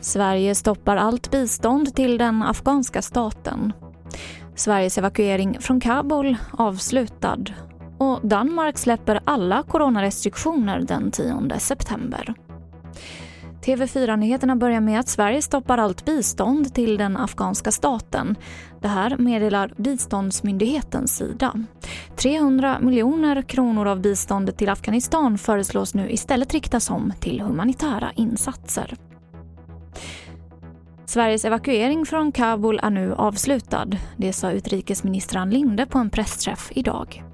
Sverige stoppar allt bistånd till den afghanska staten. Sveriges evakuering från Kabul avslutad. Och Danmark släpper alla coronarestriktioner den 10 september. TV4-nyheterna börjar med att Sverige stoppar allt bistånd till den afghanska staten. Det här meddelar biståndsmyndighetens sida. 300 miljoner kronor av biståndet till Afghanistan föreslås nu istället riktas om till humanitära insatser. Sveriges evakuering från Kabul är nu avslutad. Det sa utrikesminister Ann Linde på en pressträff idag.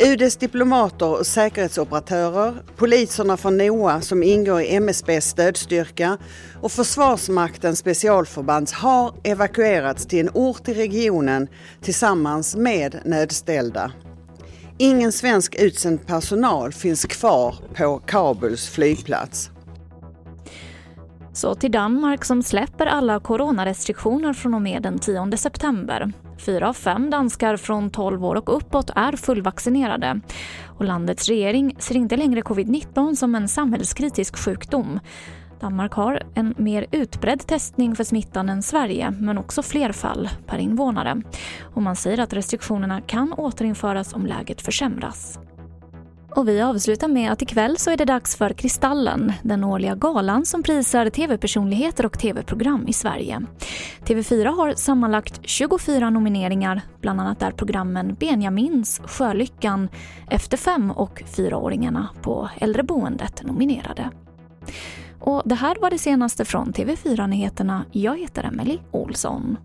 UDs diplomater och säkerhetsoperatörer, poliserna från NOA som ingår i MSBs stödstyrka och Försvarsmaktens specialförband har evakuerats till en ort i regionen tillsammans med nödställda. Ingen svensk utsänd personal finns kvar på Kabuls flygplats. Så till Danmark som släpper alla coronarestriktioner från och med den 10 september. Fyra av fem danskar från 12 år och uppåt är fullvaccinerade. Och landets regering ser inte längre covid-19 som en samhällskritisk sjukdom. Danmark har en mer utbredd testning för smittan än Sverige, men också fler fall per invånare. Och man säger att restriktionerna kan återinföras om läget försämras. Och vi avslutar med att ikväll så är det dags för Kristallen, den årliga galan som prisar tv-personligheter och tv-program i Sverige. TV4 har sammanlagt 24 nomineringar, bland annat är programmen Benjamins, Sjölyckan, Efter fem och Fyraåringarna på äldreboendet nominerade. Och det här var det senaste från TV4 Nyheterna. Jag heter Emily Olsson.